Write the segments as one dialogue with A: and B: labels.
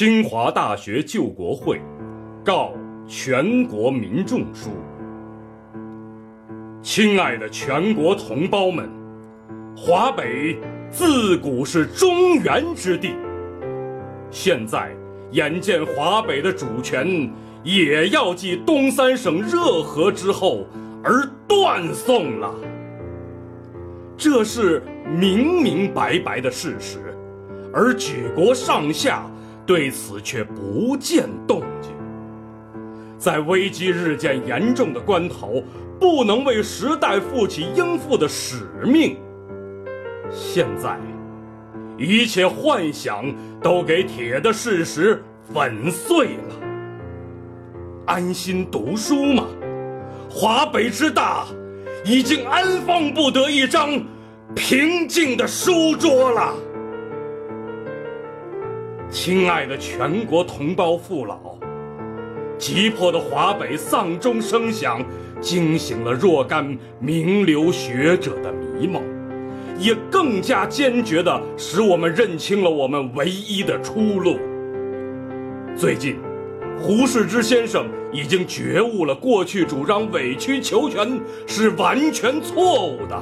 A: 清华大学救国会告全国民众书：亲爱的全国同胞们，华北自古是中原之地，现在眼见华北的主权也要继东三省热河之后而断送了，这是明明白白的事实，而举国上下。对此却不见动静，在危机日渐严重的关头，不能为时代负起应负的使命。现在，一切幻想都给铁的事实粉碎了。安心读书吗？华北之大，已经安放不得一张平静的书桌了。亲爱的全国同胞父老，急迫的华北丧钟声响，惊醒了若干名流学者的迷梦，也更加坚决地使我们认清了我们唯一的出路。最近，胡适之先生已经觉悟了，过去主张委曲求全是完全错误的，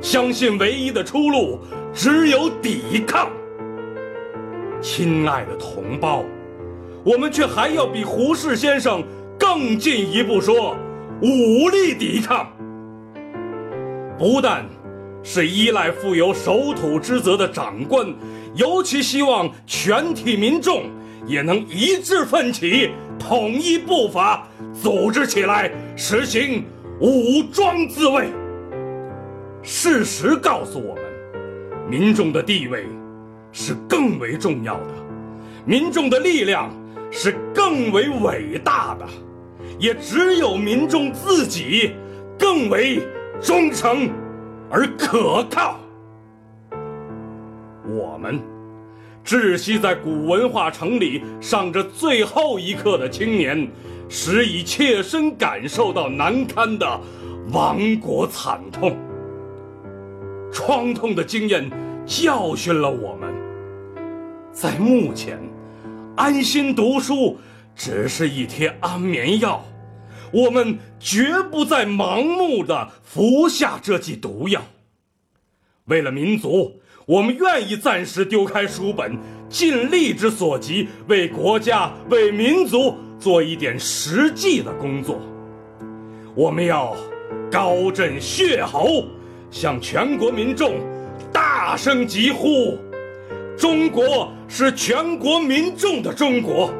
A: 相信唯一的出路只有抵抗。亲爱的同胞，我们却还要比胡适先生更进一步说，武力抵抗。不但是依赖负有守土之责的长官，尤其希望全体民众也能一致奋起，统一步伐，组织起来，实行武装自卫。事实告诉我们，民众的地位。是更为重要的，民众的力量是更为伟大的，也只有民众自己更为忠诚而可靠。我们窒息在古文化城里上着最后一课的青年，实已切身感受到难堪的亡国惨痛，创痛的经验教训了我们。在目前，安心读书只是一贴安眠药，我们绝不再盲目的服下这剂毒药。为了民族，我们愿意暂时丢开书本，尽力之所及，为国家、为民族做一点实际的工作。我们要高振血喉，向全国民众大声疾呼。中国是全国民众的中国，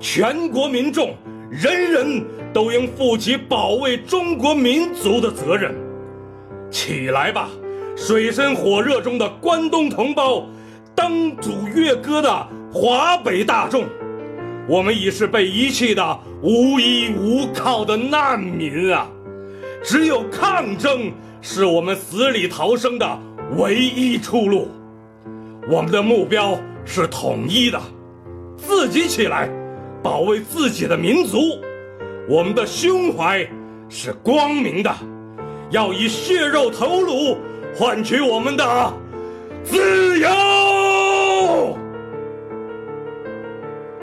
A: 全国民众人人都应负起保卫中国民族的责任。起来吧，水深火热中的关东同胞，灯主乐歌的华北大众，我们已是被遗弃的无依无靠的难民啊！只有抗争是我们死里逃生的唯一出路。我们的目标是统一的，自己起来，保卫自己的民族。我们的胸怀是光明的，要以血肉头颅换取我们的自由。